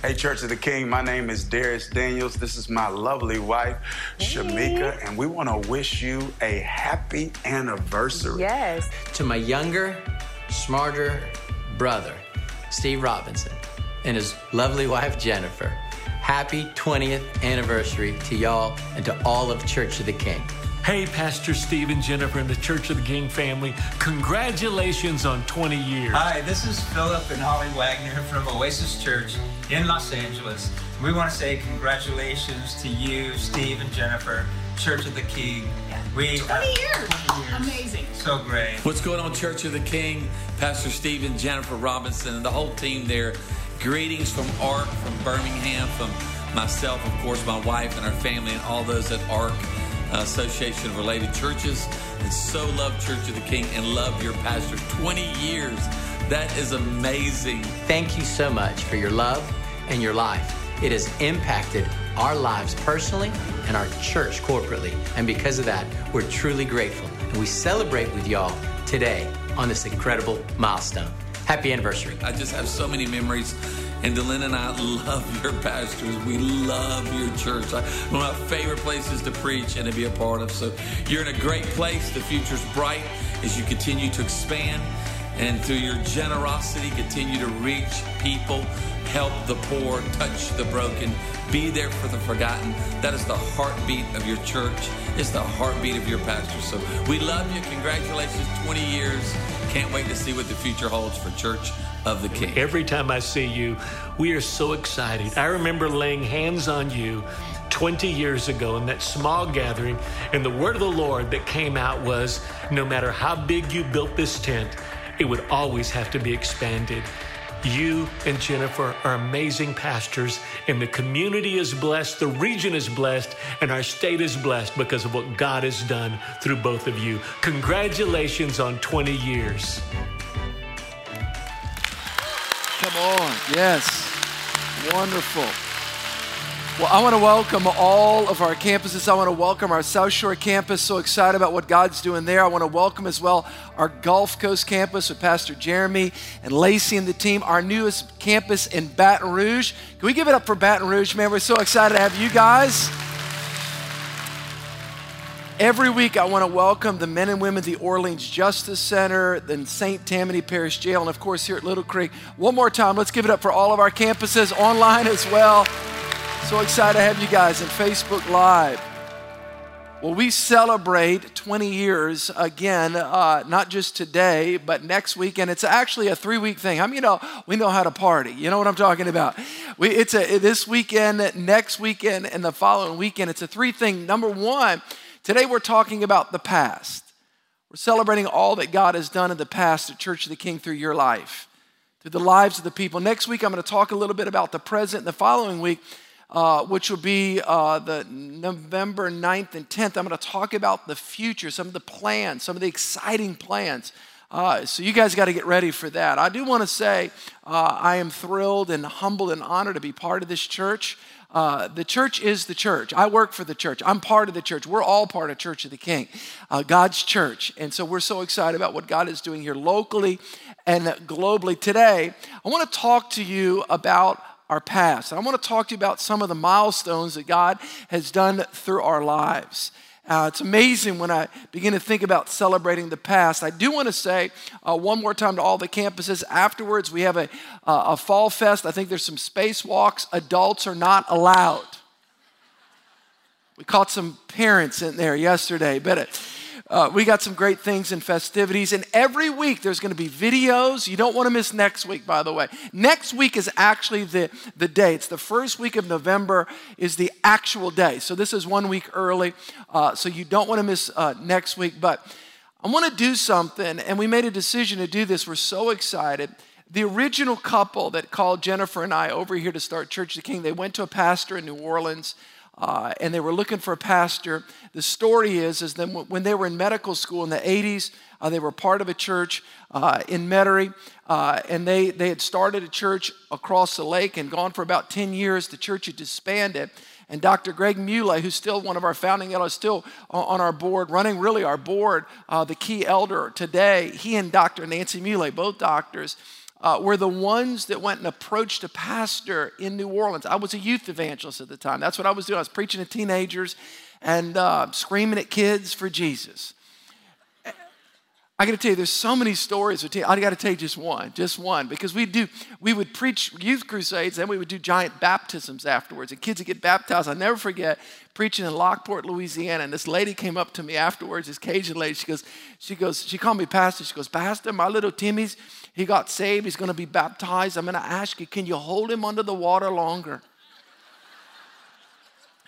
Hey, Church of the King, my name is Darius Daniels. This is my lovely wife, Shamika, and we want to wish you a happy anniversary. Yes. To my younger, smarter brother, Steve Robinson, and his lovely wife, Jennifer, happy 20th anniversary to y'all and to all of Church of the King. Hey, Pastor Steve and Jennifer and the Church of the King family, congratulations on 20 years. Hi, this is Philip and Holly Wagner from Oasis Church in Los Angeles. We want to say congratulations to you, Steve and Jennifer, Church of the King. We 20 years. 20 years. Amazing. So great. What's going on, Church of the King? Pastor Steve and Jennifer Robinson and the whole team there. Greetings from ARC, from Birmingham, from myself, of course, my wife and our family, and all those at ARC. Uh, association of Related Churches, and so love Church of the King and love your pastor. 20 years. That is amazing. Thank you so much for your love and your life. It has impacted our lives personally and our church corporately. And because of that, we're truly grateful. And we celebrate with y'all today on this incredible milestone. Happy anniversary. I just have so many memories. And Delin and I love your pastors. We love your church. One of my favorite places to preach and to be a part of. So you're in a great place. The future's bright as you continue to expand and through your generosity, continue to reach people, help the poor, touch the broken, be there for the forgotten. That is the heartbeat of your church. It's the heartbeat of your pastor. So we love you. Congratulations, 20 years. Can't wait to see what the future holds for Church of the King. Every time I see you, we are so excited. I remember laying hands on you 20 years ago in that small gathering, and the word of the Lord that came out was no matter how big you built this tent, it would always have to be expanded. You and Jennifer are amazing pastors, and the community is blessed, the region is blessed, and our state is blessed because of what God has done through both of you. Congratulations on 20 years. Come on. Yes. Wonderful. Well, I want to welcome all of our campuses. I want to welcome our South Shore campus. So excited about what God's doing there. I want to welcome as well our Gulf Coast campus with Pastor Jeremy and Lacey and the team. Our newest campus in Baton Rouge. Can we give it up for Baton Rouge, man? We're so excited to have you guys. Every week, I want to welcome the men and women the Orleans Justice Center, then St. Tammany Parish Jail, and of course, here at Little Creek. One more time, let's give it up for all of our campuses online as well. So excited to have you guys in Facebook Live. Well, we celebrate 20 years again, uh, not just today, but next week, and it's actually a three-week thing. I mean, you know we know how to party? You know what I'm talking about? We, it's a this weekend, next weekend, and the following weekend. It's a three-thing. Number one, today we're talking about the past. We're celebrating all that God has done in the past at Church of the King through your life, through the lives of the people. Next week, I'm going to talk a little bit about the present. And the following week, uh, which will be uh, the November 9th and 10th. I'm going to talk about the future, some of the plans, some of the exciting plans. Uh, so you guys got to get ready for that. I do want to say uh, I am thrilled and humbled and honored to be part of this church. Uh, the church is the church. I work for the church. I'm part of the church. We're all part of Church of the King, uh, God's church. And so we're so excited about what God is doing here locally and globally. Today, I want to talk to you about our past. I want to talk to you about some of the milestones that God has done through our lives. Uh, it's amazing when I begin to think about celebrating the past. I do want to say uh, one more time to all the campuses afterwards, we have a, uh, a fall fest. I think there's some spacewalks. Adults are not allowed. We caught some parents in there yesterday, but it, uh, we got some great things and festivities. And every week there's going to be videos. You don't want to miss next week, by the way. Next week is actually the, the day. It's the first week of November is the actual day. So this is one week early. Uh, so you don't want to miss uh, next week. But I want to do something, and we made a decision to do this. We're so excited. The original couple that called Jennifer and I over here to start Church of the King, they went to a pastor in New Orleans. Uh, and they were looking for a pastor. The story is, is that when they were in medical school in the 80s, uh, they were part of a church uh, in Metairie, uh, and they, they had started a church across the lake and gone for about 10 years. The church had disbanded. And Dr. Greg Muley, who's still one of our founding elders, still on our board, running really our board, uh, the key elder today, he and Dr. Nancy Muley, both doctors, uh, were the ones that went and approached a pastor in New Orleans. I was a youth evangelist at the time. That's what I was doing. I was preaching to teenagers and uh, screaming at kids for Jesus. I got to tell you, there's so many stories. I got to tell you just one, just one, because we do. We would preach youth crusades, and we would do giant baptisms afterwards, and kids would get baptized. I'll never forget preaching in Lockport, Louisiana, and this lady came up to me afterwards. This Cajun lady, she goes, she goes, she called me pastor. She goes, Pastor, my little Timmy's, he got saved. He's going to be baptized. I'm going to ask you, can you hold him under the water longer?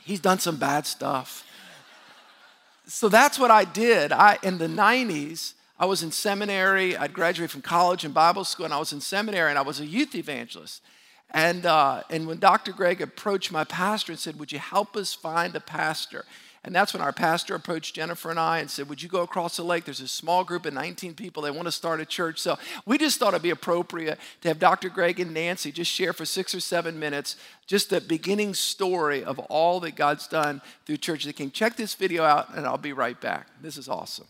He's done some bad stuff. So that's what I did. I in the 90s. I was in seminary. I'd graduated from college and Bible school, and I was in seminary, and I was a youth evangelist. And, uh, and when Dr. Greg approached my pastor and said, Would you help us find a pastor? And that's when our pastor approached Jennifer and I and said, Would you go across the lake? There's a small group of 19 people. They want to start a church. So we just thought it'd be appropriate to have Dr. Greg and Nancy just share for six or seven minutes just the beginning story of all that God's done through Church of the King. Check this video out, and I'll be right back. This is awesome.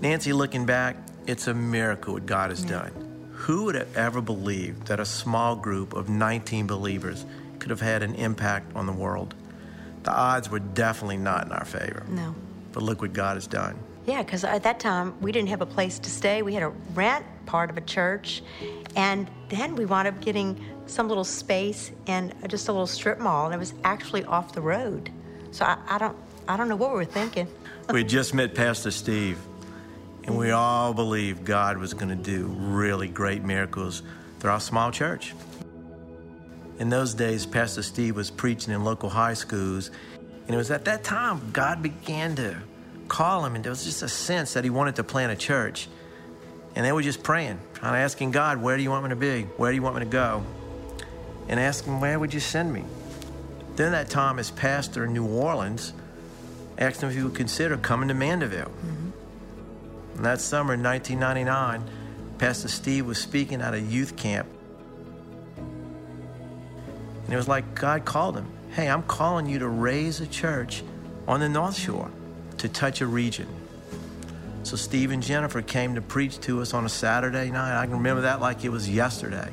Nancy, looking back, it's a miracle what God has done. Who would have ever believed that a small group of 19 believers could have had an impact on the world? The odds were definitely not in our favor. No. But look what God has done. Yeah, because at that time we didn't have a place to stay. We had a rent part of a church, and then we wound up getting some little space in just a little strip mall, and it was actually off the road. So I, I don't, I don't know what we were thinking. we just met Pastor Steve, and we all believed God was going to do really great miracles through our small church. In those days, Pastor Steve was preaching in local high schools, and it was at that time God began to call him, and there was just a sense that he wanted to plant a church. And they were just praying, trying to asking God, where do you want me to be? Where do you want me to go? And asking, where would you send me? Then that time as pastor in New Orleans, asked him if he would consider coming to Mandeville. Mm-hmm. And that summer in 1999, Pastor Steve was speaking at a youth camp. And it was like God called him Hey, I'm calling you to raise a church on the North Shore to touch a region. So Steve and Jennifer came to preach to us on a Saturday night. I can remember that like it was yesterday.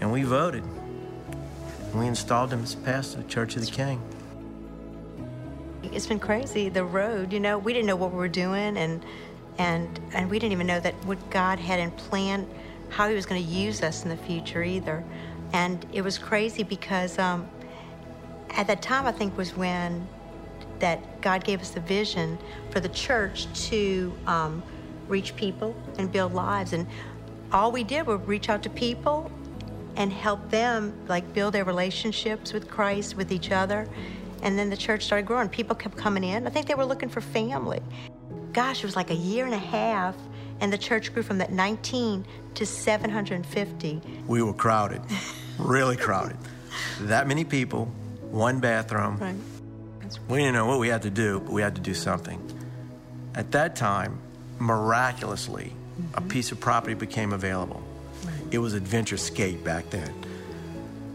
And we voted. And we installed him as pastor of Church of the King. It's been crazy, the road, you know, we didn't know what we were doing and and and we didn't even know that what God had in plan, how he was going to use us in the future either. And it was crazy because um, at that time I think was when that God gave us the vision for the church to um, reach people and build lives. And all we did was reach out to people and help them like build their relationships with Christ, with each other. And then the church started growing. People kept coming in. I think they were looking for family. Gosh, it was like a year and a half, and the church grew from that 19 to 750. We were crowded, really crowded. That many people, one bathroom. Right. We didn't know what we had to do, but we had to do something. At that time, miraculously, mm-hmm. a piece of property became available. Right. It was Adventure Skate back then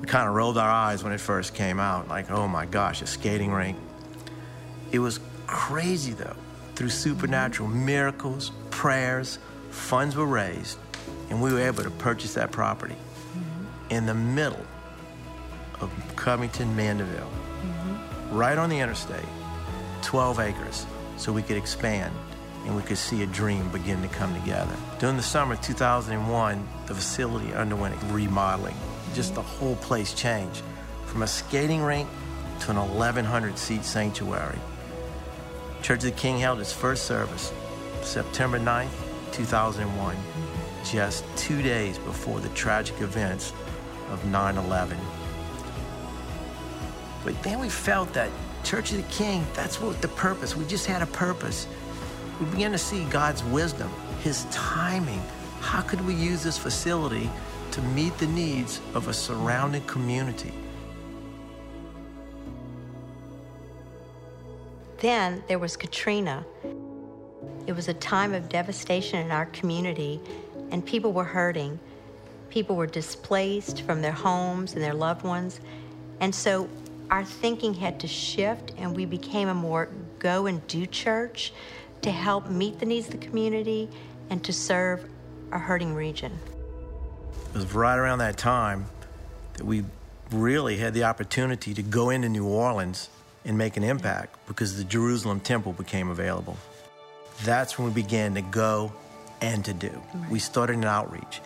we kind of rolled our eyes when it first came out, like, oh my gosh, a skating rink. It was crazy though. Through supernatural miracles, prayers, funds were raised, and we were able to purchase that property mm-hmm. in the middle of Covington, Mandeville, mm-hmm. right on the interstate, 12 acres, so we could expand and we could see a dream begin to come together. During the summer of 2001, the facility underwent remodeling just the whole place changed from a skating rink to an 1,100 seat sanctuary. Church of the King held its first service September 9th, 2001, just two days before the tragic events of 9 11. But then we felt that Church of the King, that's what the purpose. We just had a purpose. We began to see God's wisdom, His timing. How could we use this facility to meet the needs of a surrounding community. Then there was Katrina. It was a time of devastation in our community, and people were hurting. People were displaced from their homes and their loved ones. And so our thinking had to shift and we became a more go and do church to help meet the needs of the community and to serve a hurting region. It was right around that time that we really had the opportunity to go into New Orleans and make an impact because the Jerusalem temple became available. That's when we began to go and to do. Right. We started an outreach.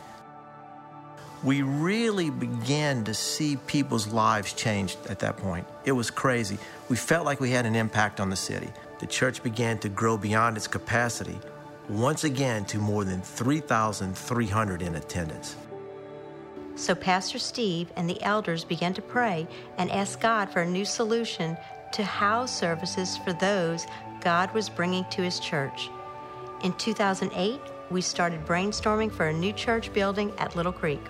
We really began to see people's lives change at that point. It was crazy. We felt like we had an impact on the city. The church began to grow beyond its capacity, once again to more than 3,300 in attendance. So Pastor Steve and the elders began to pray and ask God for a new solution to house services for those God was bringing to his church. In 2008, we started brainstorming for a new church building at Little Creek.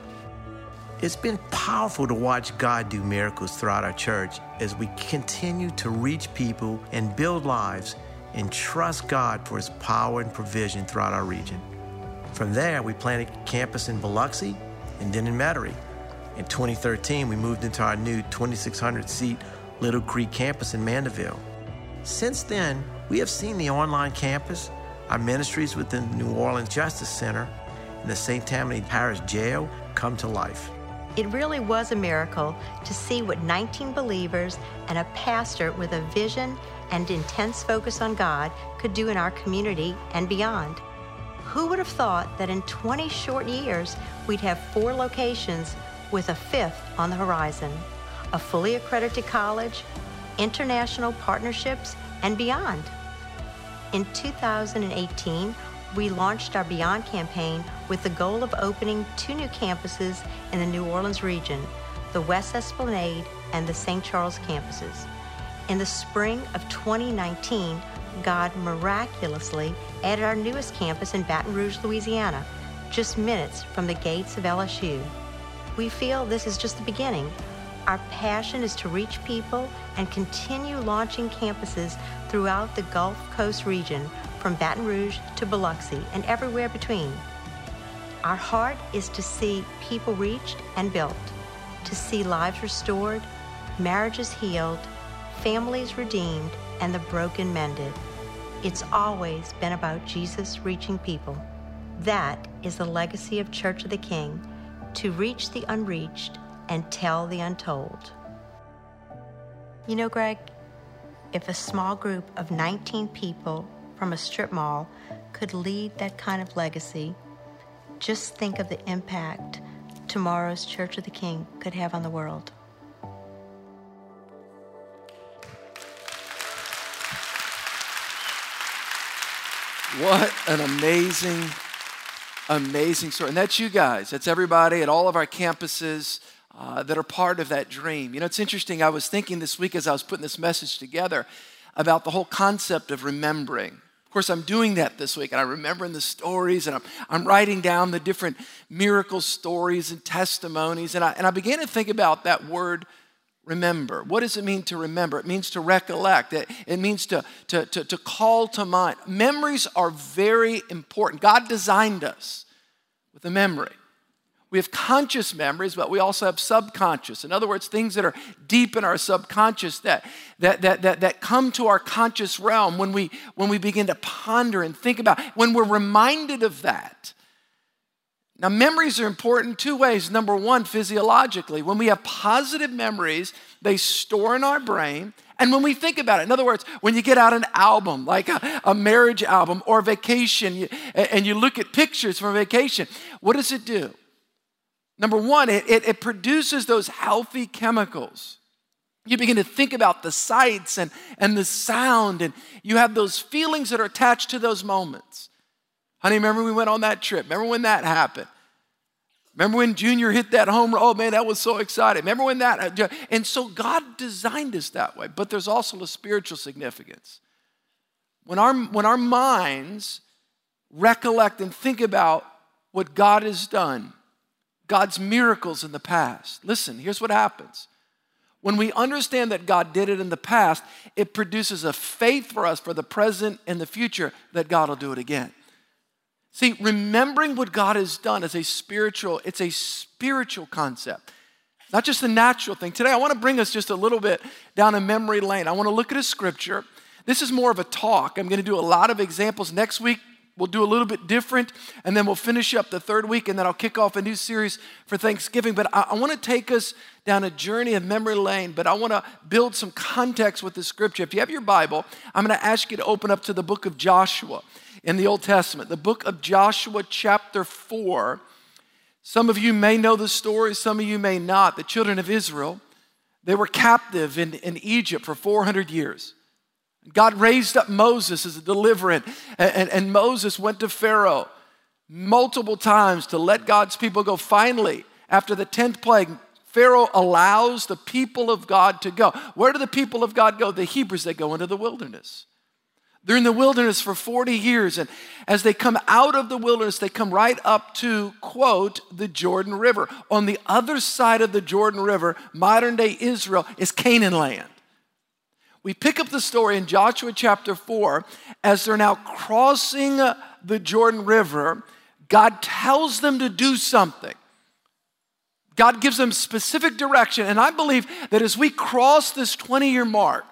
It's been powerful to watch God do miracles throughout our church as we continue to reach people and build lives and trust God for his power and provision throughout our region. From there, we planted campus in Biloxi and then in Metairie. In 2013, we moved into our new 2,600 seat Little Creek campus in Mandeville. Since then, we have seen the online campus, our ministries within the New Orleans Justice Center, and the St. Tammany Parish Jail come to life. It really was a miracle to see what 19 believers and a pastor with a vision and intense focus on God could do in our community and beyond. Who would have thought that in 20 short years we'd have four locations with a fifth on the horizon? A fully accredited college, international partnerships, and beyond. In 2018, we launched our Beyond campaign with the goal of opening two new campuses in the New Orleans region the West Esplanade and the St. Charles campuses. In the spring of 2019, God miraculously added our newest campus in Baton Rouge, Louisiana, just minutes from the gates of LSU. We feel this is just the beginning. Our passion is to reach people and continue launching campuses throughout the Gulf Coast region from Baton Rouge to Biloxi and everywhere between. Our heart is to see people reached and built, to see lives restored, marriages healed, families redeemed, and the broken mended. It's always been about Jesus reaching people. That is the legacy of Church of the King to reach the unreached and tell the untold. You know, Greg, if a small group of 19 people from a strip mall could lead that kind of legacy, just think of the impact tomorrow's Church of the King could have on the world. What an amazing, amazing story. And that's you guys. That's everybody at all of our campuses uh, that are part of that dream. You know, it's interesting. I was thinking this week as I was putting this message together about the whole concept of remembering. Of course, I'm doing that this week, and I'm remembering the stories, and I'm, I'm writing down the different miracle stories and testimonies. And I, and I began to think about that word remember. What does it mean to remember? It means to recollect, it, it means to, to, to, to call to mind. Memories are very important. God designed us with a memory. We have conscious memories, but we also have subconscious. In other words, things that are deep in our subconscious that, that, that, that, that come to our conscious realm when we, when we begin to ponder and think about, when we're reminded of that now, memories are important two ways. Number one, physiologically. When we have positive memories, they store in our brain. And when we think about it, in other words, when you get out an album, like a, a marriage album or vacation, you, and you look at pictures from vacation, what does it do? Number one, it, it, it produces those healthy chemicals. You begin to think about the sights and, and the sound, and you have those feelings that are attached to those moments. Honey, remember we went on that trip? Remember when that happened? Remember when Junior hit that home run? Oh man, that was so exciting. Remember when that? And so God designed us that way, but there's also a spiritual significance. When our, when our minds recollect and think about what God has done, God's miracles in the past, listen, here's what happens. When we understand that God did it in the past, it produces a faith for us for the present and the future that God will do it again. See, remembering what God has done is a spiritual, it's a spiritual concept. not just a natural thing. Today, I want to bring us just a little bit down a memory lane. I want to look at a scripture. This is more of a talk. I'm going to do a lot of examples. Next week, we'll do a little bit different, and then we'll finish up the third week, and then I'll kick off a new series for Thanksgiving. But I, I want to take us down a journey of memory lane, but I want to build some context with the scripture. If you have your Bible, I'm going to ask you to open up to the book of Joshua in the Old Testament, the book of Joshua, chapter 4. Some of you may know the story, some of you may not. The children of Israel, they were captive in, in Egypt for 400 years. God raised up Moses as a deliverant, and, and, and Moses went to Pharaoh multiple times to let God's people go. Finally, after the 10th plague, Pharaoh allows the people of God to go. Where do the people of God go? The Hebrews, they go into the wilderness. They're in the wilderness for 40 years. And as they come out of the wilderness, they come right up to, quote, the Jordan River. On the other side of the Jordan River, modern day Israel, is Canaan land. We pick up the story in Joshua chapter 4 as they're now crossing uh, the Jordan River. God tells them to do something. God gives them specific direction. And I believe that as we cross this 20 year mark,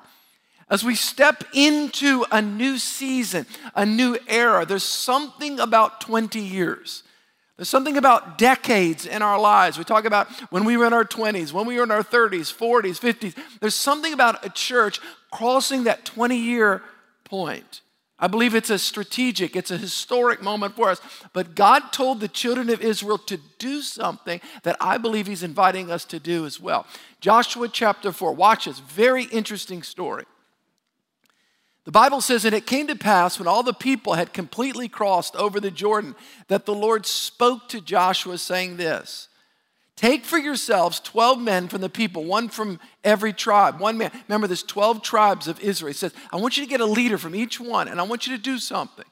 as we step into a new season, a new era, there's something about 20 years. There's something about decades in our lives. We talk about when we were in our 20s, when we were in our 30s, 40s, 50s. There's something about a church crossing that 20 year point. I believe it's a strategic, it's a historic moment for us. But God told the children of Israel to do something that I believe He's inviting us to do as well. Joshua chapter 4, watch this, very interesting story. The Bible says, And it came to pass when all the people had completely crossed over the Jordan that the Lord spoke to Joshua, saying this Take for yourselves 12 men from the people, one from every tribe, one man. Remember, there's 12 tribes of Israel. He says, I want you to get a leader from each one, and I want you to do something.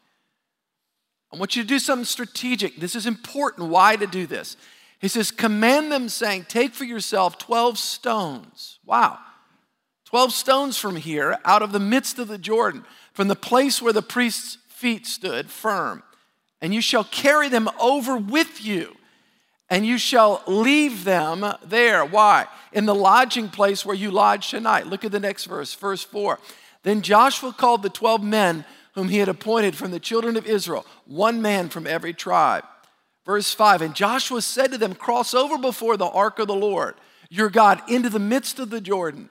I want you to do something strategic. This is important. Why to do this? He says, Command them, saying, Take for yourself 12 stones. Wow. 12 stones from here, out of the midst of the Jordan, from the place where the priest's feet stood firm. And you shall carry them over with you, and you shall leave them there. Why? In the lodging place where you lodge tonight. Look at the next verse, verse 4. Then Joshua called the 12 men whom he had appointed from the children of Israel, one man from every tribe. Verse 5 And Joshua said to them, Cross over before the ark of the Lord, your God, into the midst of the Jordan.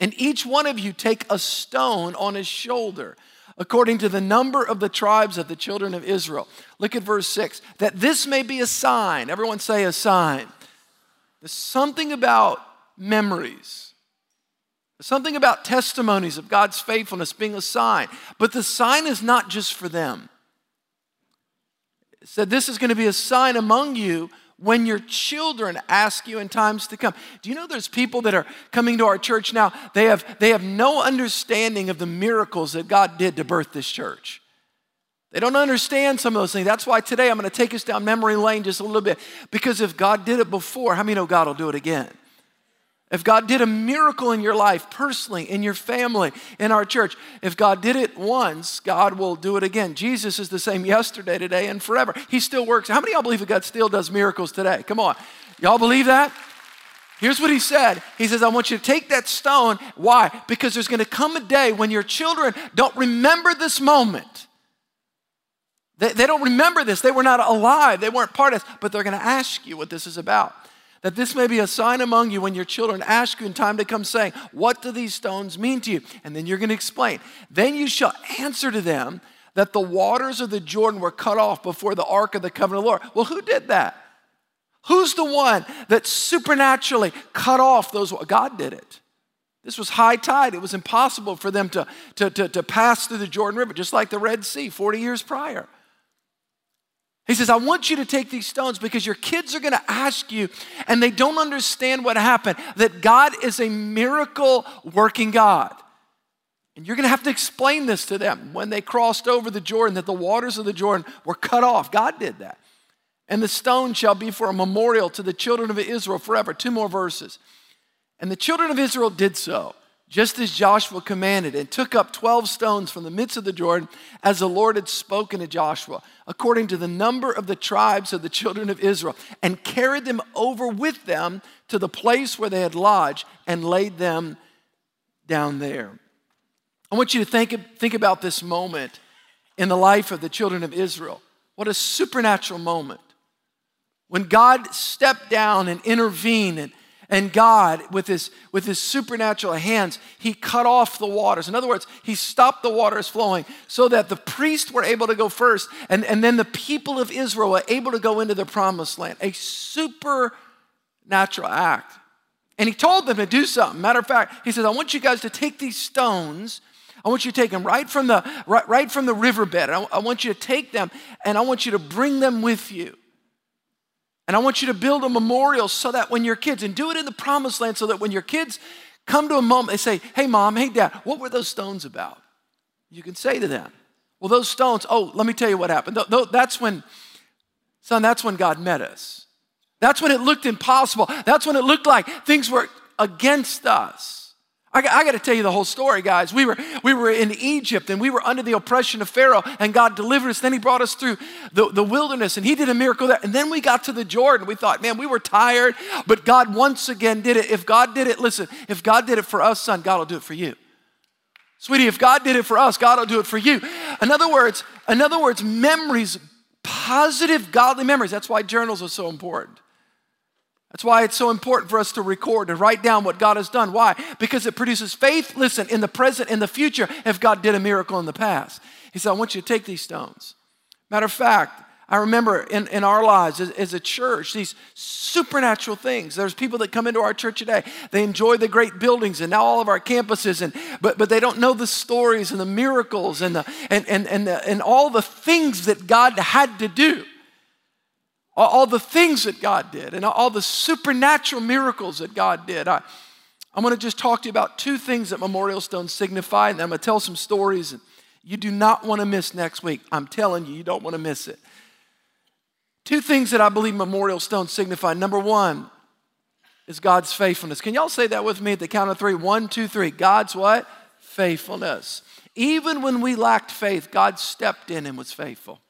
And each one of you take a stone on his shoulder, according to the number of the tribes of the children of Israel. Look at verse 6 that this may be a sign. Everyone say a sign. There's something about memories, There's something about testimonies of God's faithfulness being a sign. But the sign is not just for them. It said, This is going to be a sign among you when your children ask you in times to come. Do you know there's people that are coming to our church now? They have, they have no understanding of the miracles that God did to birth this church. They don't understand some of those things. That's why today I'm going to take us down memory lane just a little bit. Because if God did it before, how many know God will do it again? If God did a miracle in your life, personally, in your family, in our church, if God did it once, God will do it again. Jesus is the same yesterday, today, and forever. He still works. How many y'all believe that God still does miracles today? Come on. Y'all believe that? Here's what he said. He says, I want you to take that stone. Why? Because there's going to come a day when your children don't remember this moment. They, they don't remember this. They were not alive. They weren't part of this, but they're going to ask you what this is about that this may be a sign among you when your children ask you in time to come, saying, What do these stones mean to you? And then you're going to explain. Then you shall answer to them that the waters of the Jordan were cut off before the ark of the covenant of the Lord. Well, who did that? Who's the one that supernaturally cut off those? God did it. This was high tide. It was impossible for them to, to, to, to pass through the Jordan River, just like the Red Sea 40 years prior. He says, I want you to take these stones because your kids are going to ask you, and they don't understand what happened, that God is a miracle working God. And you're going to have to explain this to them when they crossed over the Jordan, that the waters of the Jordan were cut off. God did that. And the stone shall be for a memorial to the children of Israel forever. Two more verses. And the children of Israel did so. Just as Joshua commanded, and took up 12 stones from the midst of the Jordan, as the Lord had spoken to Joshua, according to the number of the tribes of the children of Israel, and carried them over with them to the place where they had lodged, and laid them down there. I want you to think, think about this moment in the life of the children of Israel. What a supernatural moment. When God stepped down and intervened and and God, with his, with his supernatural hands, he cut off the waters. In other words, he stopped the waters flowing so that the priests were able to go first, and, and then the people of Israel were able to go into the promised land. A supernatural act. And he told them to do something. Matter of fact, he says, I want you guys to take these stones. I want you to take them right from the, right, right from the riverbed. I, I want you to take them and I want you to bring them with you. And I want you to build a memorial so that when your kids, and do it in the promised land, so that when your kids come to a moment, they say, Hey, mom, hey, dad, what were those stones about? You can say to them, Well, those stones, oh, let me tell you what happened. That's when, son, that's when God met us. That's when it looked impossible. That's when it looked like things were against us. I, I got to tell you the whole story, guys. We were, we were in Egypt and we were under the oppression of Pharaoh, and God delivered us. Then He brought us through the, the wilderness, and He did a miracle there. And then we got to the Jordan. We thought, man, we were tired, but God once again did it. If God did it, listen, if God did it for us, son, God will do it for you. Sweetie, if God did it for us, God will do it for you. In other words, in other words, memories, positive, godly memories. That's why journals are so important. That's why it's so important for us to record, and write down what God has done. Why? Because it produces faith, listen, in the present, in the future, if God did a miracle in the past. He said, I want you to take these stones. Matter of fact, I remember in, in our lives as, as, a church, these supernatural things. There's people that come into our church today. They enjoy the great buildings and now all of our campuses, and, but, but they don't know the stories and the miracles and, the, and, and, and, the, and all the things that God had to do all, the things that God did and all the supernatural miracles that God did. I, I'm going to just talk to you about two things that memorial stones signify, and I'm going to tell some stories. And you do not want to miss next week. I'm telling you, you don't want to miss it. Two things that I believe memorial stones signify. Number one is God's faithfulness. Can y'all say that with me at the count of three? One, two, three. God's what? Faithfulness. Even when we lacked faith, God stepped in and was faithful.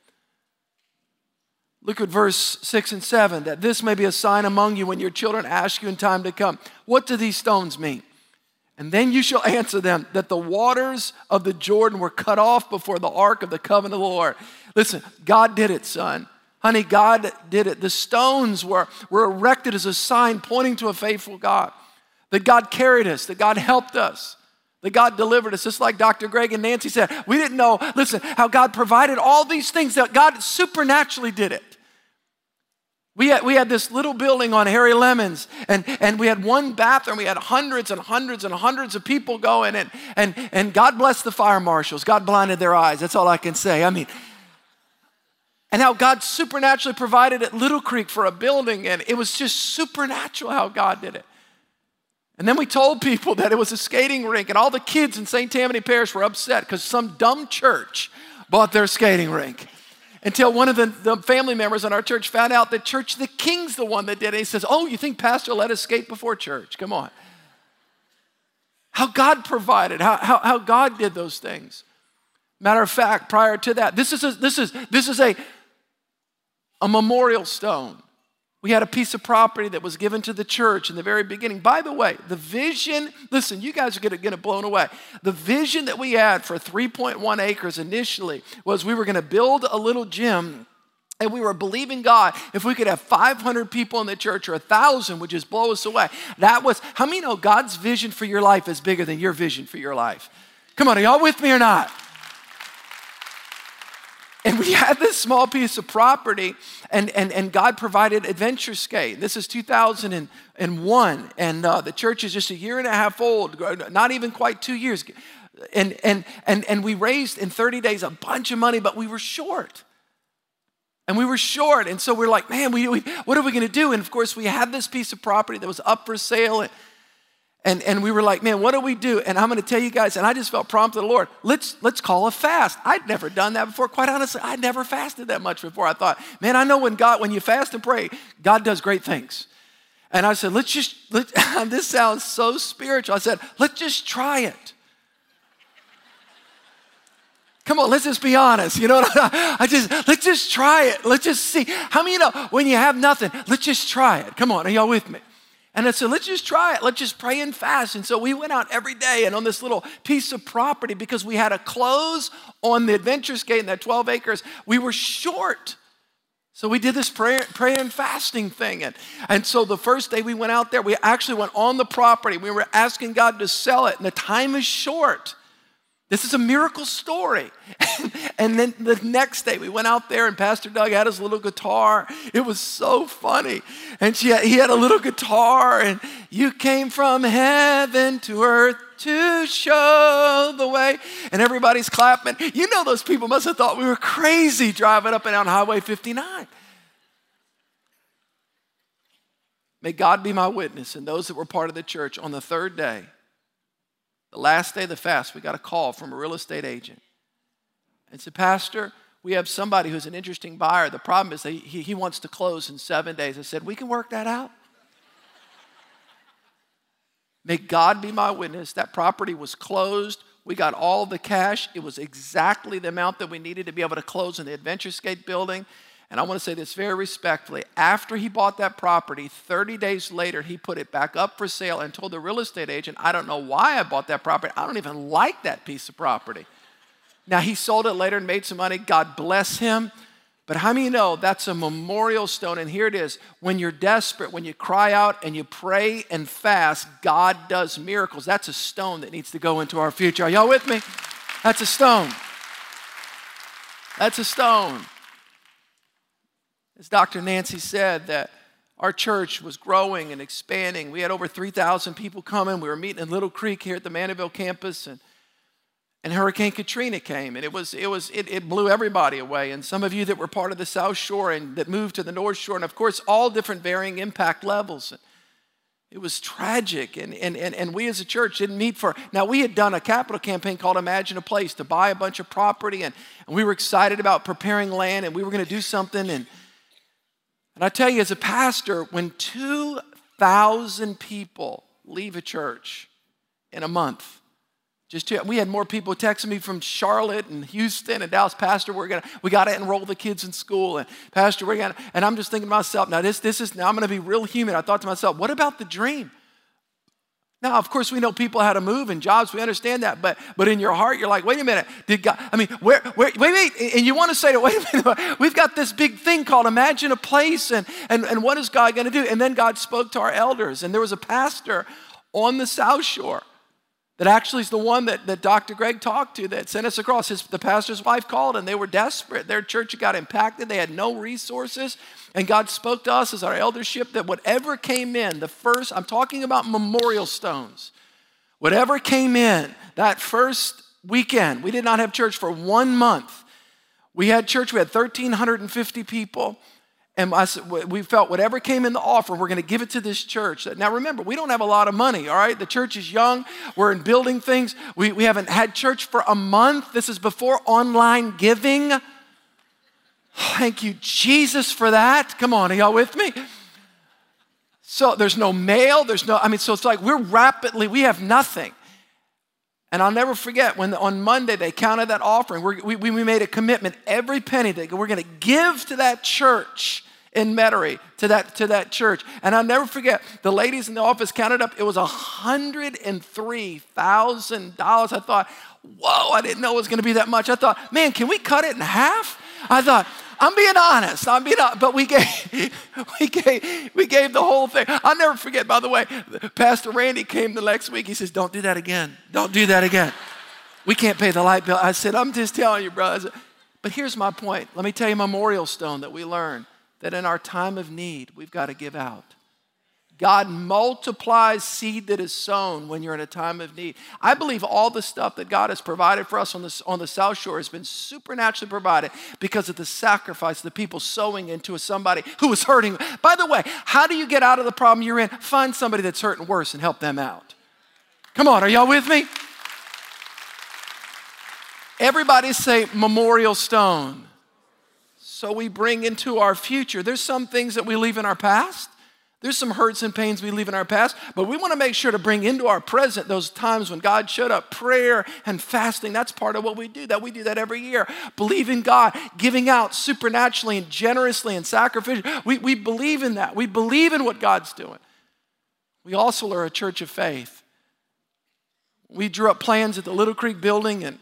Look at verse 6 and 7 that this may be a sign among you when your children ask you in time to come, What do these stones mean? And then you shall answer them that the waters of the Jordan were cut off before the ark of the covenant of the Lord. Listen, God did it, son. Honey, God did it. The stones were, were erected as a sign pointing to a faithful God. That God carried us, that God helped us, that God delivered us. Just like Dr. Greg and Nancy said, we didn't know, listen, how God provided all these things, that God supernaturally did it. We had, we had this little building on Harry Lemons, and, and we had one bathroom. We had hundreds and hundreds and hundreds of people going, and, and, and God bless the fire marshals. God blinded their eyes. That's all I can say. I mean, and how God supernaturally provided at Little Creek for a building, and it was just supernatural how God did it. And then we told people that it was a skating rink, and all the kids in St. Tammany Parish were upset because some dumb church bought their skating rink until one of the, the, family members in our church found out that Church the King's the one that did it. He says, Oh, you think Pastor let us skate before church? Come on. How God provided, how, how, how God did those things. Matter of fact, prior to that, this is a, this is, this is a, a memorial stone we had a piece of property that was given to the church in the very beginning. By the way, the vision, listen, you guys are going to get it blown away. The vision that we had for 3.1 acres initially was we were going to build a little gym and we were believing God if we could have 500 people in the church or 1,000 would just blow us away. That was, how many know God's vision for your life is bigger than your vision for your life? Come on, are y'all with me or not? And we had this small piece of property, and, and, and God provided Adventure Skate. This is 2001, and uh, the church is just a year and a half old, not even quite two years. And, and, and, and we raised in 30 days a bunch of money, but we were short. And we were short. And so we're like, man, we, we, what are we going to do? And of course, we had this piece of property that was up for sale. And, and, and we were like, man, what do we do? And I'm going to tell you guys, and I just felt prompted the Lord, let's, let's call a fast. I'd never done that before. Quite honestly, I'd never fasted that much before. I thought, man, I know when God, when you fast and pray, God does great things. And I said, let's just, let, this sounds so spiritual. I said, let's just try it. Come on, let's just be honest. You know, I just let's just try it. Let's just see. How many you know when you have nothing, let's just try it. Come on, are y'all with me? And I said, let's just try it. Let's just pray and fast. And so we went out every day and on this little piece of property because we had to close on the Adventure Skate in that 12 acres. We were short. So we did this prayer, prayer and fasting thing. And, and so the first day we went out there, we actually went on the property. We were asking God to sell it, and the time is short. This is a miracle story. and then the next day we went out there and Pastor Doug had his little guitar. It was so funny. And she had, he had a little guitar and you came from heaven to earth to show the way. And everybody's clapping. You know those people must have thought we were crazy driving up and down Highway 59. May God be my witness and those that were part of the church on the third day the last day of the fast, we got a call from a real estate agent and said, Pastor, we have somebody who's an interesting buyer. The problem is he, he wants to close in seven days. I said, We can work that out. May God be my witness. That property was closed. We got all the cash. It was exactly the amount that we needed to be able to close in the Adventure Skate building. And I want to say this very respectfully. After he bought that property, 30 days later, he put it back up for sale and told the real estate agent, I don't know why I bought that property. I don't even like that piece of property. Now, he sold it later and made some money. God bless him. But how many know that's a memorial stone? And here it is. When you're desperate, when you cry out and you pray and fast, God does miracles. That's a stone that needs to go into our future. Are y'all with me? That's a stone. That's a stone. As Dr. Nancy said, that our church was growing and expanding. We had over 3,000 people coming. We were meeting in Little Creek here at the Mandeville campus, and, and Hurricane Katrina came, and it was it was it, it blew everybody away. And some of you that were part of the South Shore and that moved to the North Shore, and of course, all different varying impact levels. It was tragic, and, and, and, and we as a church didn't meet for. Now, we had done a capital campaign called Imagine a Place to buy a bunch of property, and, and we were excited about preparing land, and we were going to do something. And, and I tell you, as a pastor, when 2,000 people leave a church in a month, just two, we had more people texting me from Charlotte and Houston and Dallas. Pastor, we're gonna we got to enroll the kids in school, and Pastor, we're gonna. And I'm just thinking to myself, now this this is now I'm gonna be real human. I thought to myself, what about the dream? Now, of course, we know people how to move and jobs. We understand that, but but in your heart, you're like, wait a minute, did God? I mean, where, where? Wait, wait, and you want to say to wait a minute. We've got this big thing called imagine a place, and and and what is God going to do? And then God spoke to our elders, and there was a pastor on the South Shore that actually is the one that, that Dr. Greg talked to that sent us across. His, the pastor's wife called and they were desperate. Their church got impacted. They had no resources. And God spoke to us as our eldership that whatever came in, the first, I'm talking about memorial stones, whatever came in that first weekend, we did not have church for one month. We had church, we had 1,350 people. And I, we felt whatever came in the offer, we're going to give it to this church. Now, remember, we don't have a lot of money, all right? The church is young. We're in building things. We, we haven't had church for a month. This is before online giving. Thank you, Jesus, for that. Come on, are y'all with me? So there's no mail. There's no, I mean, so it's like we're rapidly, we have nothing. And I'll never forget when on Monday they counted that offering. we we, we made a commitment every penny that we're going to give to that church in Metairie to that, to that church. And I'll never forget, the ladies in the office counted up, it was $103,000. I thought, whoa, I didn't know it was going to be that much. I thought, man, can we cut it in half? I thought, I'm being honest. I'm being honest. But we gave, we gave, we gave the whole thing. I'll never forget, by the way, Pastor Randy came the next week. He says, Don't do that again. Don't do that again. We can't pay the light bill. I said, I'm just telling you, brother. But here's my point. Let me tell you memorial stone that we learned that in our time of need, we've got to give out. God multiplies seed that is sown when you're in a time of need. I believe all the stuff that God has provided for us on the, on the South Shore has been supernaturally provided because of the sacrifice, the people sowing into somebody who was hurting. By the way, how do you get out of the problem you're in? Find somebody that's hurting worse and help them out. Come on, are y'all with me? Everybody say memorial stone so we bring into our future. There's some things that we leave in our past. There's some hurts and pains we leave in our past, but we want to make sure to bring into our present those times when God showed up. Prayer and fasting, that's part of what we do. That we do that every year. Believe in God, giving out supernaturally and generously and sacrificially. We, we believe in that. We believe in what God's doing. We also are a church of faith. We drew up plans at the Little Creek building and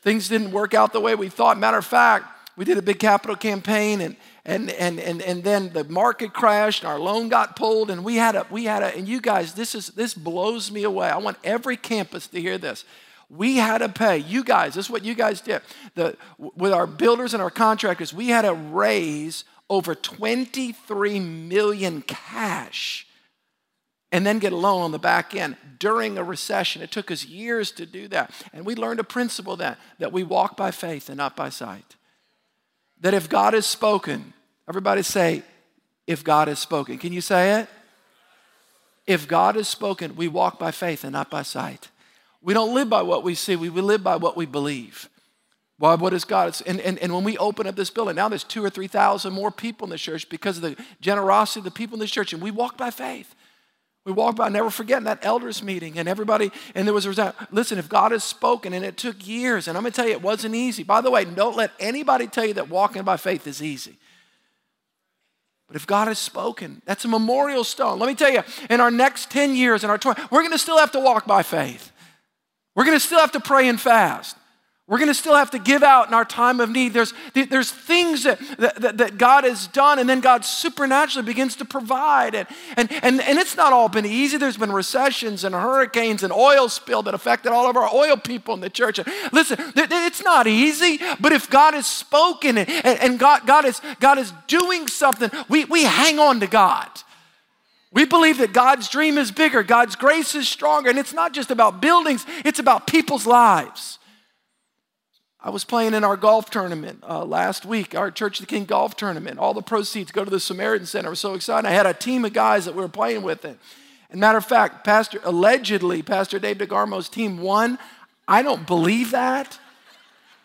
things didn't work out the way we thought. Matter of fact, we did a big capital campaign and and and and, and then the market crashed and our loan got pulled and we had a we had a and you guys this is this blows me away. I want every campus to hear this. We had to pay, you guys, this is what you guys did. The, with our builders and our contractors, we had to raise over 23 million cash and then get a loan on the back end during a recession. It took us years to do that. And we learned a principle that, that we walk by faith and not by sight. That if God has spoken, everybody say, if God has spoken. Can you say it? If God has spoken, we walk by faith and not by sight. We don't live by what we see, we live by what we believe. Why, what is God? And, and, and when we open up this building, now there's two or 3,000 more people in the church because of the generosity of the people in the church, and we walk by faith. We walked by, never forgetting that elders meeting, and everybody, and there was a result. Listen, if God has spoken, and it took years, and I'm gonna tell you, it wasn't easy. By the way, don't let anybody tell you that walking by faith is easy. But if God has spoken, that's a memorial stone. Let me tell you, in our next 10 years, in our 20, we're gonna still have to walk by faith. We're gonna still have to pray and fast. We're going to still have to give out in our time of need. There's, there's things that, that, that God has done, and then God supernaturally begins to provide. And, and, and, and it's not all been easy. There's been recessions and hurricanes and oil spill that affected all of our oil people in the church. Listen, it's not easy, but if God has spoken and, and God, God, is, God is doing something, we, we hang on to God. We believe that God's dream is bigger, God's grace is stronger, and it's not just about buildings, it's about people's lives. I was playing in our golf tournament uh, last week, our Church of the King golf tournament. All the proceeds go to the Samaritan Center. I was so excited. I had a team of guys that we were playing with. It. And matter of fact, Pastor allegedly, Pastor Dave DeGarmo's team won. I don't believe that.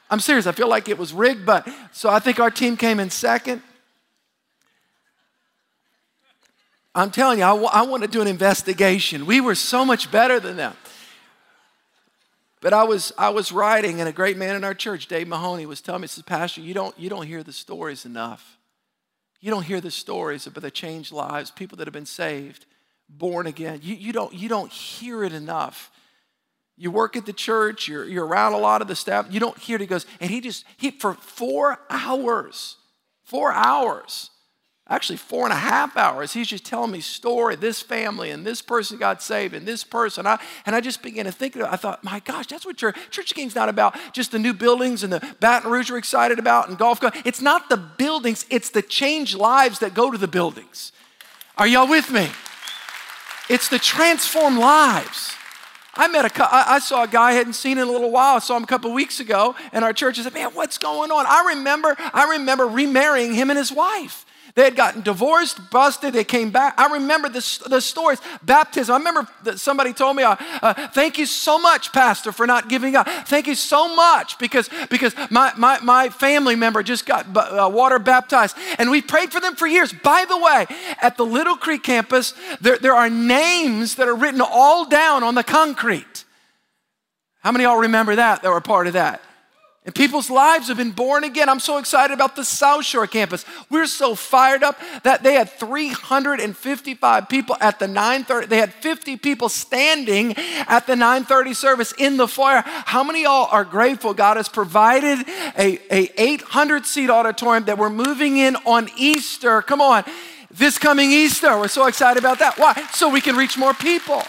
I'm serious. I feel like it was rigged, but so I think our team came in second. I'm telling you, I, w- I want to do an investigation. We were so much better than them. But I was, I was writing, and a great man in our church, Dave Mahoney, was telling me, he says, Pastor, you don't, you don't hear the stories enough. You don't hear the stories about the changed lives, people that have been saved, born again. You, you, don't, you don't hear it enough. You work at the church, you're, you're around a lot of the staff, you don't hear it. He goes, and he just, he, for four hours, four hours, actually four and a half hours. He's just telling me story this family and this person got saved and this person. I, and i just began to think i thought my gosh that's what church church king's not about. Just the new buildings and the baton rouge we're excited about and golf it's not the buildings it's the changed lives that go to the buildings. Are y'all with me? It's the transformed lives. I met a, I saw a guy I hadn't seen in a little while. I saw him a couple weeks ago, and our church. Said, "Man, what's going on?" I remember, I remember remarrying him and his wife. They had gotten divorced, busted, they came back. I remember the, the stories. Baptism. I remember that somebody told me, uh, uh, Thank you so much, Pastor, for not giving up. Thank you so much because, because my, my, my family member just got uh, water baptized. And we prayed for them for years. By the way, at the Little Creek campus, there, there are names that are written all down on the concrete. How many of y'all remember that that were part of that? And people's lives have been born again. I'm so excited about the South Shore campus. We're so fired up that they had 355 people at the 9:30. They had 50 people standing at the 9:30 service in the foyer. How many y'all are grateful God has provided a, a 800 seat auditorium that we're moving in on Easter? Come on. This coming Easter. We're so excited about that. Why? So we can reach more people.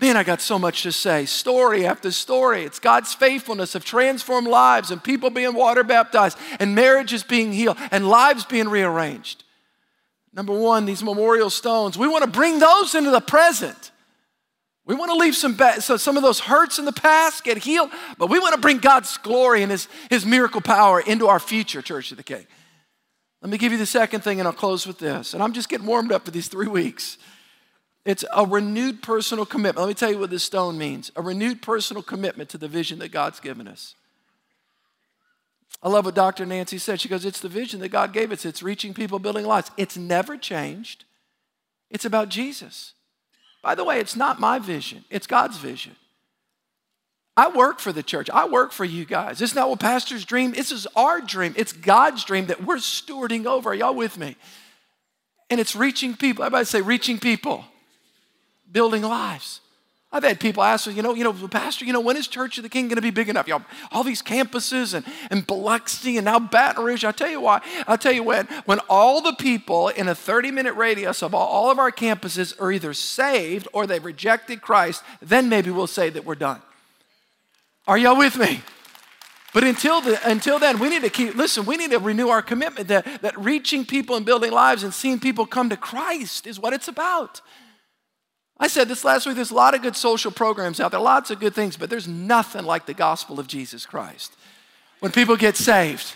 Man, I got so much to say. Story after story. It's God's faithfulness of transformed lives and people being water baptized and marriages being healed and lives being rearranged. Number one, these memorial stones, we want to bring those into the present. We want to leave some, so some of those hurts in the past, get healed, but we want to bring God's glory and His, His miracle power into our future, Church of the King. Let me give you the second thing, and I'll close with this. And I'm just getting warmed up for these three weeks. It's a renewed personal commitment. Let me tell you what this stone means a renewed personal commitment to the vision that God's given us. I love what Dr. Nancy said. She goes, It's the vision that God gave us. It's reaching people, building lives. It's never changed. It's about Jesus. By the way, it's not my vision, it's God's vision. I work for the church. I work for you guys. Is not what pastor's dream. This is our dream. It's God's dream that we're stewarding over. Are y'all with me? And it's reaching people. Everybody say reaching people, building lives. I've had people ask me, you know, you know, Pastor, you know, when is Church of the King going to be big enough? Y'all, all these campuses and, and Biloxi and now Baton Rouge. I'll tell you why. I'll tell you when. When all the people in a 30 minute radius of all, of our campuses are either saved or they've rejected Christ, then maybe we'll say that we're done. Are y'all with me? But until, the, until then, we need to keep, listen, we need to renew our commitment that, that reaching people and building lives and seeing people come to Christ is what it's about. I said this last week there's a lot of good social programs out there, lots of good things, but there's nothing like the gospel of Jesus Christ. When people get saved,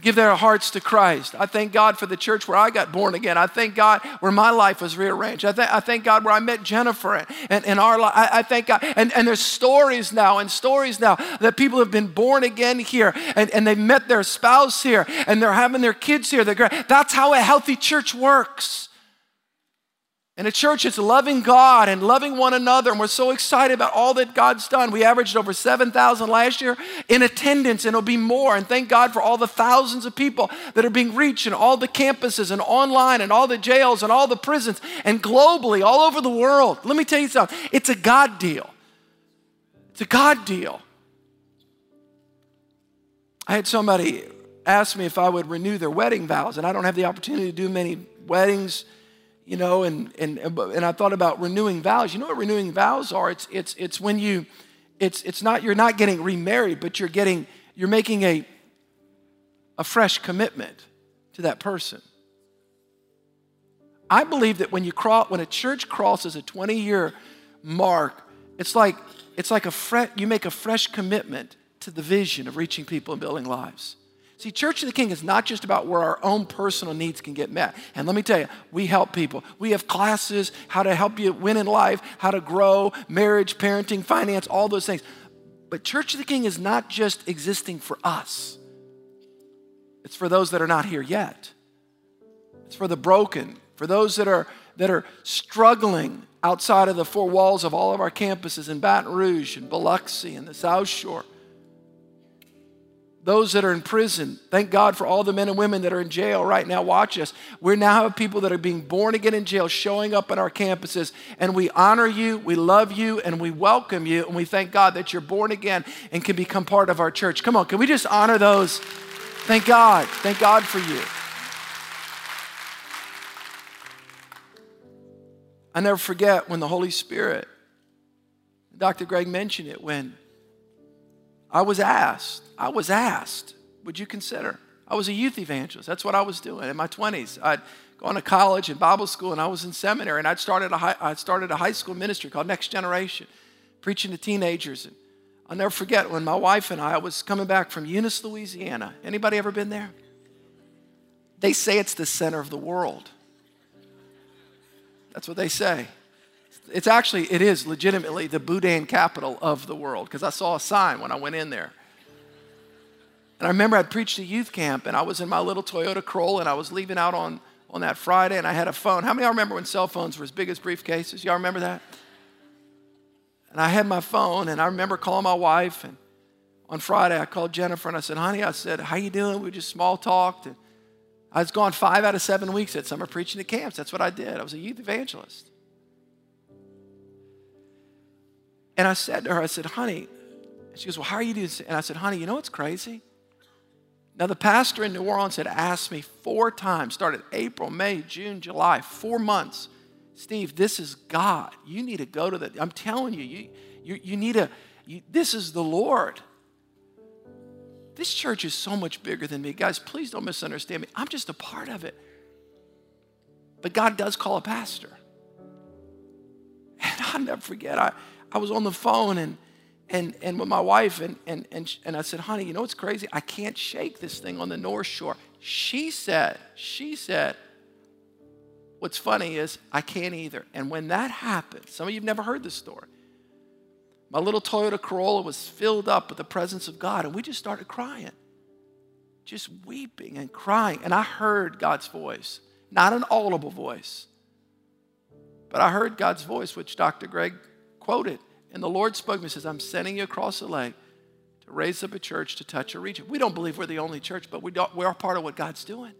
give their hearts to Christ. I thank God for the church where I got born again. I thank God where my life was rearranged. I, th- I thank God where I met Jennifer and, and, and our life. I, thank God. And, and there's stories now and stories now that people have been born again here and, and they've met their spouse here and they're having their kids here. They're, that's how a healthy church works. And a church it's loving God and loving one another. And we're so excited about all that God's done. We averaged over 7,000 last year in attendance, and it'll be more. And thank God for all the thousands of people that are being reached in all the campuses and online and all the jails and all the prisons and globally, all over the world. Let me tell you something it's a God deal. It's a God deal. I had somebody ask me if I would renew their wedding vows, and I don't have the opportunity to do many weddings you know, and, and, and I thought about renewing vows. You know what renewing vows are? It's, it's, it's when you, it's, it's not, you're not getting remarried, but you're getting, you're making a, a fresh commitment to that person. I believe that when you cross, when a church crosses a 20 year mark, it's like, it's like a fre- you make a fresh commitment to the vision of reaching people and building lives. See, Church of the King is not just about where our own personal needs can get met. And let me tell you, we help people. We have classes, how to help you win in life, how to grow, marriage, parenting, finance, all those things. But Church of the King is not just existing for us, it's for those that are not here yet. It's for the broken, for those that are, that are struggling outside of the four walls of all of our campuses in Baton Rouge and Biloxi and the South Shore those that are in prison. Thank God for all the men and women that are in jail right now. Watch us. We now have people that are being born again in jail showing up on our campuses, and we honor you, we love you, and we welcome you, and we thank God that you're born again and can become part of our church. Come on, can we just honor those? Thank God. Thank God for you. I never forget when the Holy Spirit, Dr. Greg mentioned it, when I was asked, I was asked, would you consider? I was a youth evangelist. That's what I was doing in my 20s. I'd gone to college and Bible school, and I was in seminary, and I'd started a high, I'd started a high school ministry called Next Generation, preaching to teenagers. And I'll never forget when my wife and I, I was coming back from Eunice, Louisiana. Anybody ever been there? They say it's the center of the world. That's what they say. It's actually, it is legitimately the Boudin capital of the world because I saw a sign when I went in there. And I remember I'd preached a youth camp and I was in my little Toyota Corolla and I was leaving out on, on that Friday and I had a phone. How many of y'all remember when cell phones were as big as briefcases? Y'all remember that? And I had my phone and I remember calling my wife and on Friday I called Jennifer and I said, honey, I said, how you doing? We just small talked. And I was gone five out of seven weeks at summer preaching at camps. That's what I did. I was a youth evangelist. And I said to her, I said, honey, she goes, well, how are you doing? And I said, honey, you know what's crazy? Now, the pastor in New Orleans had asked me four times, started April, May, June, July, four months. Steve, this is God. You need to go to the, I'm telling you, you, you, you need to, you, this is the Lord. This church is so much bigger than me. Guys, please don't misunderstand me. I'm just a part of it. But God does call a pastor. And I'll never forget, I, I was on the phone and and, and with my wife, and, and, and, and I said, honey, you know what's crazy? I can't shake this thing on the North Shore. She said, she said, what's funny is I can't either. And when that happened, some of you have never heard this story. My little Toyota Corolla was filled up with the presence of God, and we just started crying, just weeping and crying. And I heard God's voice, not an audible voice, But I heard God's voice, which Dr. Greg quoted. And the Lord spoke to me and says, I'm sending you across the lake to raise up a church to touch a region. We don't believe we're the only church, but we, we are part of what God's doing.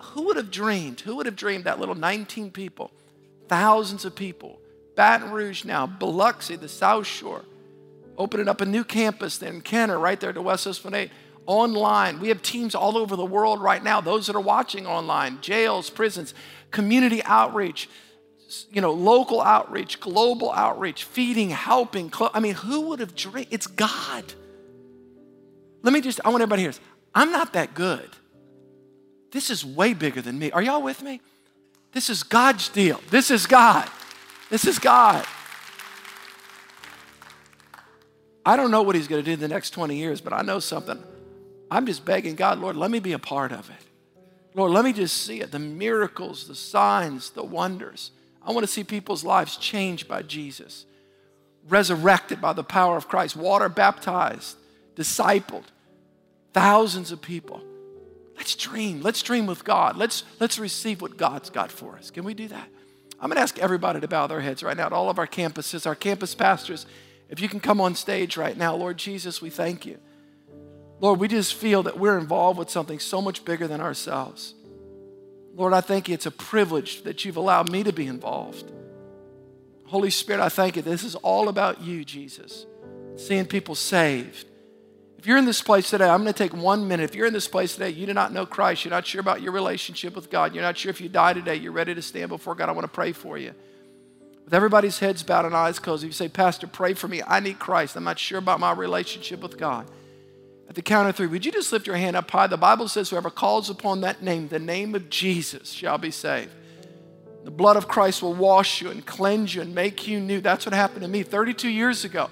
Who would have dreamed? Who would have dreamed that little 19 people, thousands of people, Baton Rouge now, Biloxi, the South Shore, opening up a new campus in Kenner, right there to West Esplanade, online. We have teams all over the world right now, those that are watching online, jails, prisons, community outreach, you know, local outreach, global outreach, feeding, helping. I mean, who would have dreamed? It's God. Let me just, I want everybody to hear this. I'm not that good. This is way bigger than me. Are y'all with me? This is God's deal. This is God. This is God. I don't know what He's going to do in the next 20 years, but I know something. I'm just begging God, Lord, let me be a part of it. Lord, let me just see it the miracles, the signs, the wonders. I want to see people's lives changed by Jesus, resurrected by the power of Christ, water baptized, discipled, thousands of people. Let's dream. Let's dream with God. Let's, let's receive what God's got for us. Can we do that? I'm going to ask everybody to bow their heads right now at all of our campuses, our campus pastors. If you can come on stage right now, Lord Jesus, we thank you. Lord, we just feel that we're involved with something so much bigger than ourselves. Lord, I thank you. It's a privilege that you've allowed me to be involved. Holy Spirit, I thank you. This is all about you, Jesus. Seeing people saved. If you're in this place today, I'm going to take one minute. If you're in this place today, you do not know Christ, you're not sure about your relationship with God, you're not sure if you die today, you're ready to stand before God, I want to pray for you. With everybody's heads bowed and eyes closed, if you say, Pastor, pray for me, I need Christ, I'm not sure about my relationship with God. At the count of three, would you just lift your hand up high? The Bible says, whoever calls upon that name, the name of Jesus, shall be saved. The blood of Christ will wash you and cleanse you and make you new. That's what happened to me 32 years ago,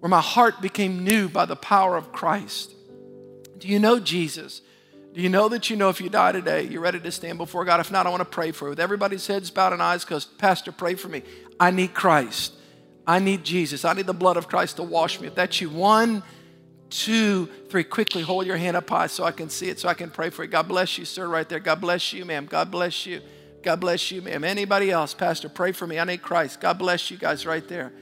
where my heart became new by the power of Christ. Do you know Jesus? Do you know that you know if you die today, you're ready to stand before God? If not, I want to pray for you. With everybody's heads bowed and eyes closed, Pastor, pray for me. I need Christ. I need Jesus. I need the blood of Christ to wash me. If that's you, one, two, three. Quickly hold your hand up high so I can see it, so I can pray for you. God bless you, sir, right there. God bless you, ma'am. God bless you. God bless you, ma'am. Anybody else, Pastor, pray for me. I need Christ. God bless you guys right there.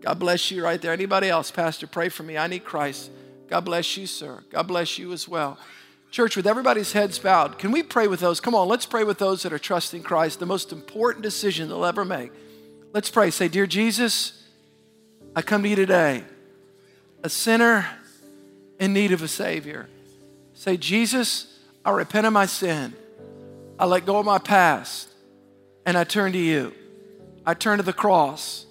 God bless you right there. Anybody else, Pastor, pray for me. I need Christ. God bless you, sir. God bless you as well. Church, with everybody's heads bowed, can we pray with those? Come on, let's pray with those that are trusting Christ, the most important decision they'll ever make. Let's pray. Say, Dear Jesus, I come to you today, a sinner in need of a Savior. Say, Jesus, I repent of my sin. I let go of my past and I turn to you. I turn to the cross.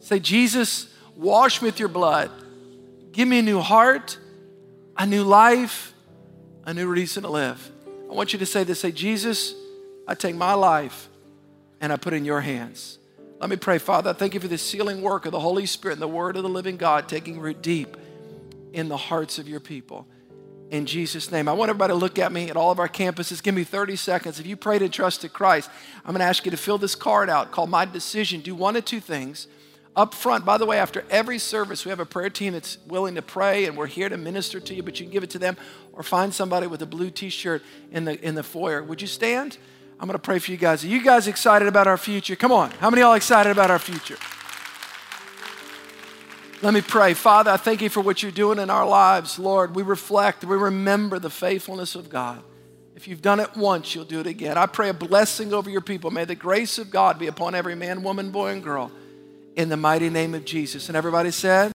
Say, Jesus, wash me with your blood. Give me a new heart, a new life, a new reason to live. I want you to say this say, Jesus, I take my life and I put it in your hands. Let me pray, Father. I thank you for the sealing work of the Holy Spirit and the Word of the living God taking root deep in the hearts of your people. In Jesus' name. I want everybody to look at me at all of our campuses. Give me 30 seconds. If you prayed trusted in Christ, I'm going to ask you to fill this card out called My Decision. Do one of two things. Up front, by the way, after every service, we have a prayer team that's willing to pray and we're here to minister to you, but you can give it to them or find somebody with a blue t shirt in the, in the foyer. Would you stand? I'm going to pray for you guys. Are you guys excited about our future? Come on. How many y'all excited about our future? Let me pray. Father, I thank you for what you're doing in our lives. Lord, we reflect, we remember the faithfulness of God. If you've done it once, you'll do it again. I pray a blessing over your people. May the grace of God be upon every man, woman, boy, and girl in the mighty name of Jesus. And everybody said,